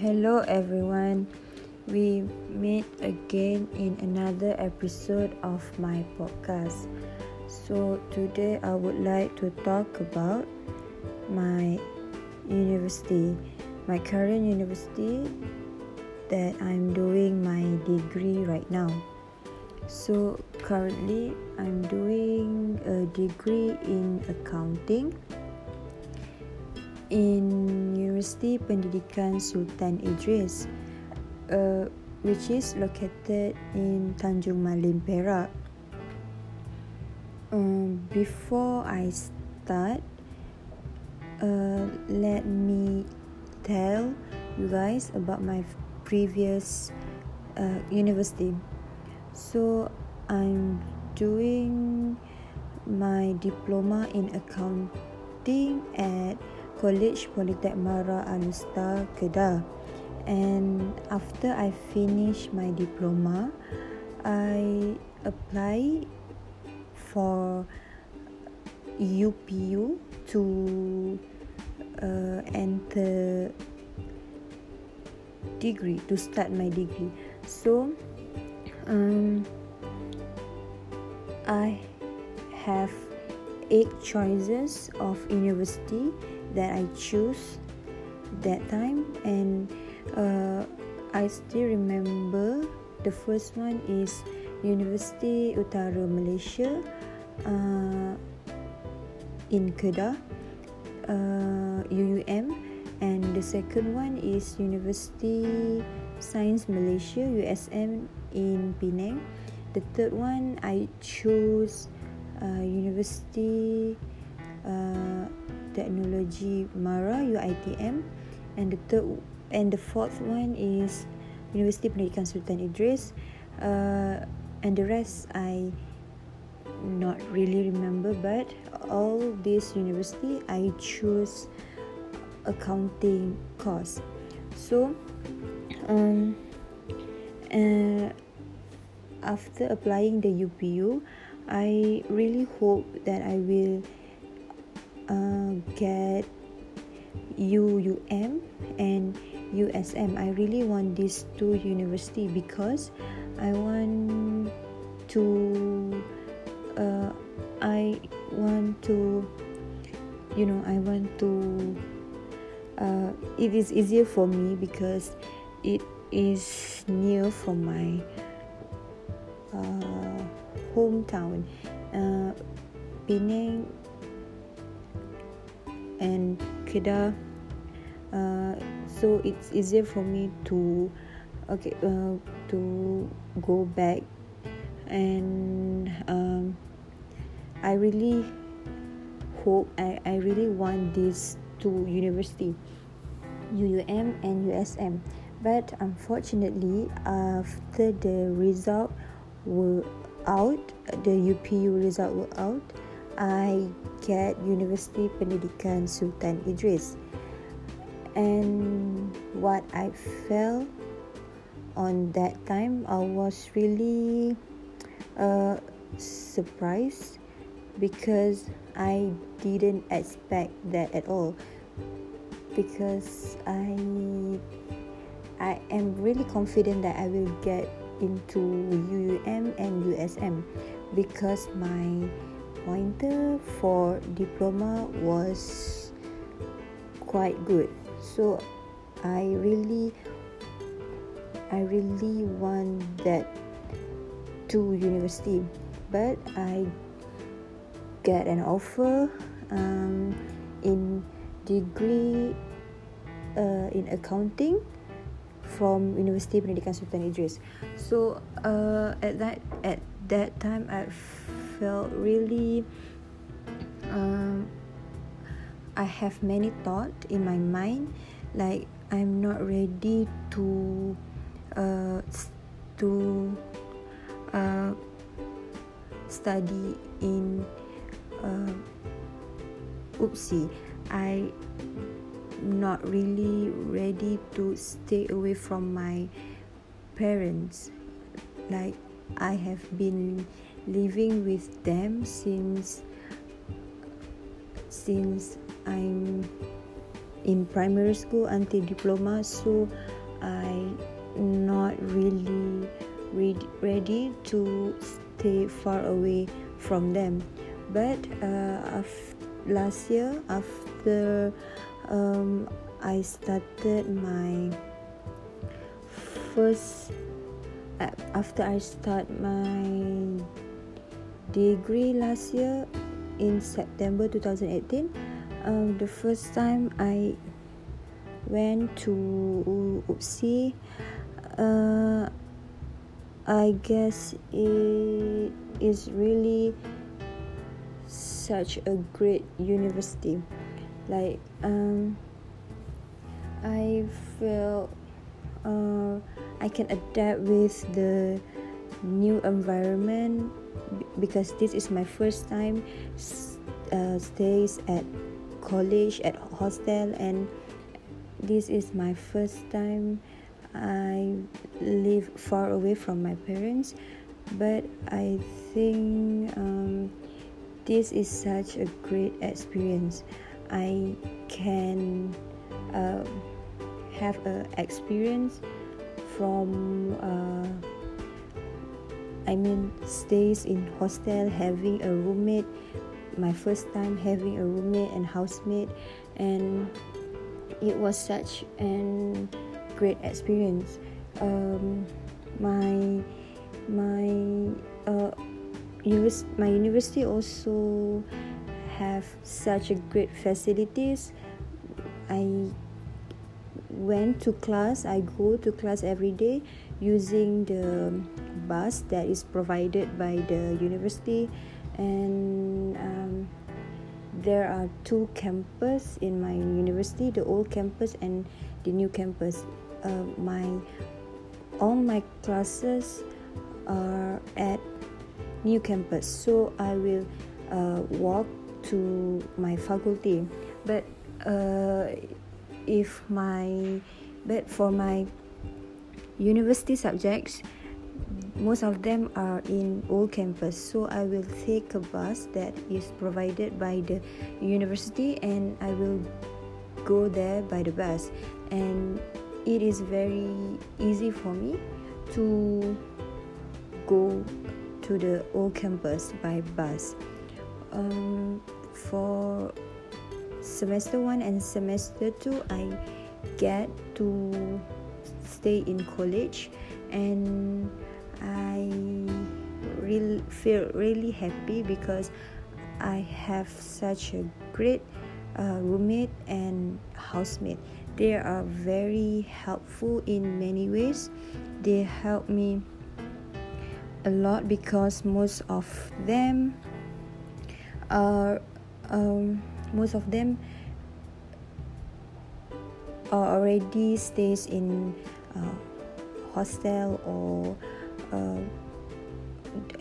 Hello everyone. We meet again in another episode of my podcast. So today I would like to talk about my university, my current university that I'm doing my degree right now. So currently I'm doing a degree in accounting in University Pendidikan Sultan Idris, uh, which is located in Tanjung Malim, Perak. Um, before I start, uh, let me tell you guys about my previous uh, university. So I'm doing my diploma in accounting at College Polytech Mara Alusta Kedah. And after I finish my diploma, I apply for UPU to uh, enter degree to start my degree. So, um, I have eight choices of university that I choose that time. And uh, I still remember the first one is University Utara Malaysia uh, in Kedah uh, UUM and the second one is University Science Malaysia USM in Penang. The third one I chose uh, University uh, Technology Mara UITM and the third and the fourth one is University Pendidikan Sultan Idris. Uh, and the rest I not really remember but all this university I choose accounting course. So um uh, after applying the UPU I really hope that I will uh, get UUM and USM. I really want these two university because I want to uh, I want to you know I want to uh, it is easier for me because it is near from my uh, hometown uh, Penang and Kedah uh, so it's easier for me to okay uh, to go back. And um, I really hope I, I really want these two university UUM and USM but unfortunately after the result were out the UPU result were out I get University Pendidikan Sultan Idris. And what I felt on that time, I was really uh, surprised because I didn't expect that at all. Because I I am really confident that I will get into UUM and USM because my pointer for diploma was quite good so i really i really want that to university but i get an offer um, in degree uh, in accounting from University Pendidikan Sultan Idris. So uh, at that at that time I felt really um, I have many thought in my mind like I'm not ready to uh, to uh, study in uh, UPSI I not really ready to stay away from my parents. Like I have been living with them since since I'm in primary school until diploma so i not really ready to stay far away from them. But uh, last year after um, i started my first after i start my degree last year in september 2018 um, the first time i went to UPSI uh, I guess it is really such a great university. Like um, I feel uh, I can adapt with the new environment because this is my first time uh, stays at college at hostel and this is my first time I live far away from my parents, but I think um, this is such a great experience. I can uh, have an experience from uh, I mean stays in hostel having a roommate my first time having a roommate and housemate and it was such an great experience. Um, my my uh, my university also have such a great facilities. I went to class. I go to class every day using the bus that is provided by the university, and um, there are two campus in my university: the old campus and the new campus. Uh, my all my classes are at new campus so i will uh, walk to my faculty. But uh, if my but for my university subjects most of them are in old campus so i will take a bus that is provided by the university and i will go there by the bus and it is very easy for me to go to the old campus by bus. Um, for semester one and semester two, I get to stay in college, and I really feel really happy because I have such a great uh, roommate and housemate. They are very helpful in many ways. They help me a lot because most of them are um, most of them are already stays in hostel or uh,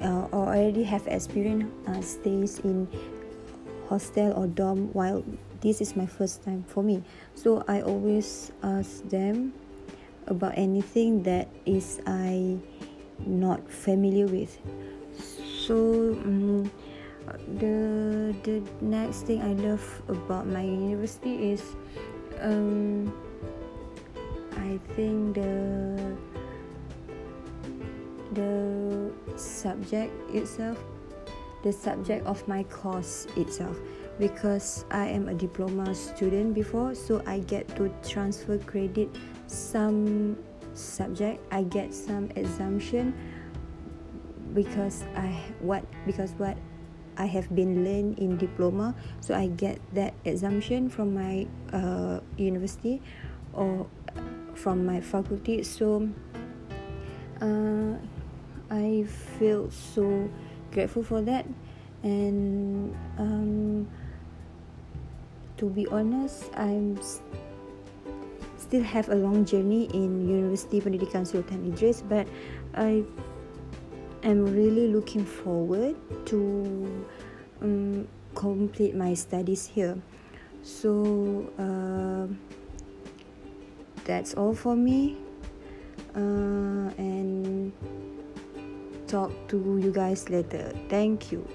uh, or already have experience uh, stays in hostel or dorm while this is my first time for me. So i always ask them about anything that is i not familiar with. So um, the the next thing i love about my university is um, i think the the subject itself the subject of my course itself. Because I am a diploma student before so I get to transfer credit some subject. I get some exemption because I what because what I have been learned in diploma. So I get that exemption from my uh, university or from my faculty. So uh, I feel so grateful for that. And um, to be honest I'm still have a long journey in University Pendidikan Sultan Idris but I am really looking forward to um, complete my studies here. So uh, that's all for me. Uh, and talk to you guys later. Thank you